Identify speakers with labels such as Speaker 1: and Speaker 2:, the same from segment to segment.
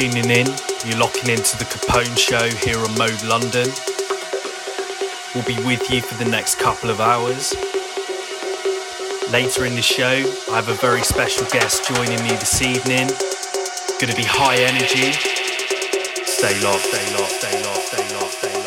Speaker 1: tuning in, you're locking into the Capone Show here on Mode London. We'll be with you for the next couple of hours. Later in the show, I have a very special guest joining me this evening. Gonna be high energy. Stay locked, stay locked, stay locked, stay locked, stay locked.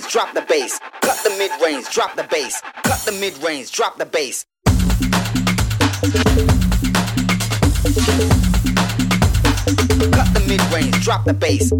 Speaker 2: Range, drop the bass. Cut the mid range, drop the bass. Cut the mid range, drop the bass. Cut the mid range, drop the bass.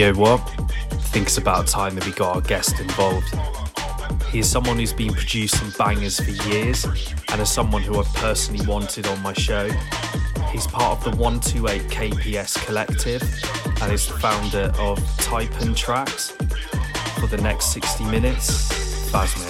Speaker 1: Yeah, what? Think it's about time that we got our guest involved. He is someone who's been producing bangers for years and is someone who I've personally wanted on my show. He's part of the 128 KPS collective and is the founder of Type and Tracks. For the next 60 minutes, Fazmid.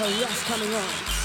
Speaker 3: Another rush coming on.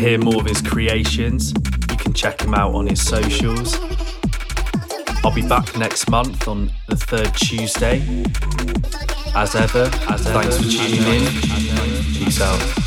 Speaker 1: Hear more of his creations, you can check him out on his socials. I'll be back next month on the third Tuesday. As ever, as thanks for tuning in. Peace out.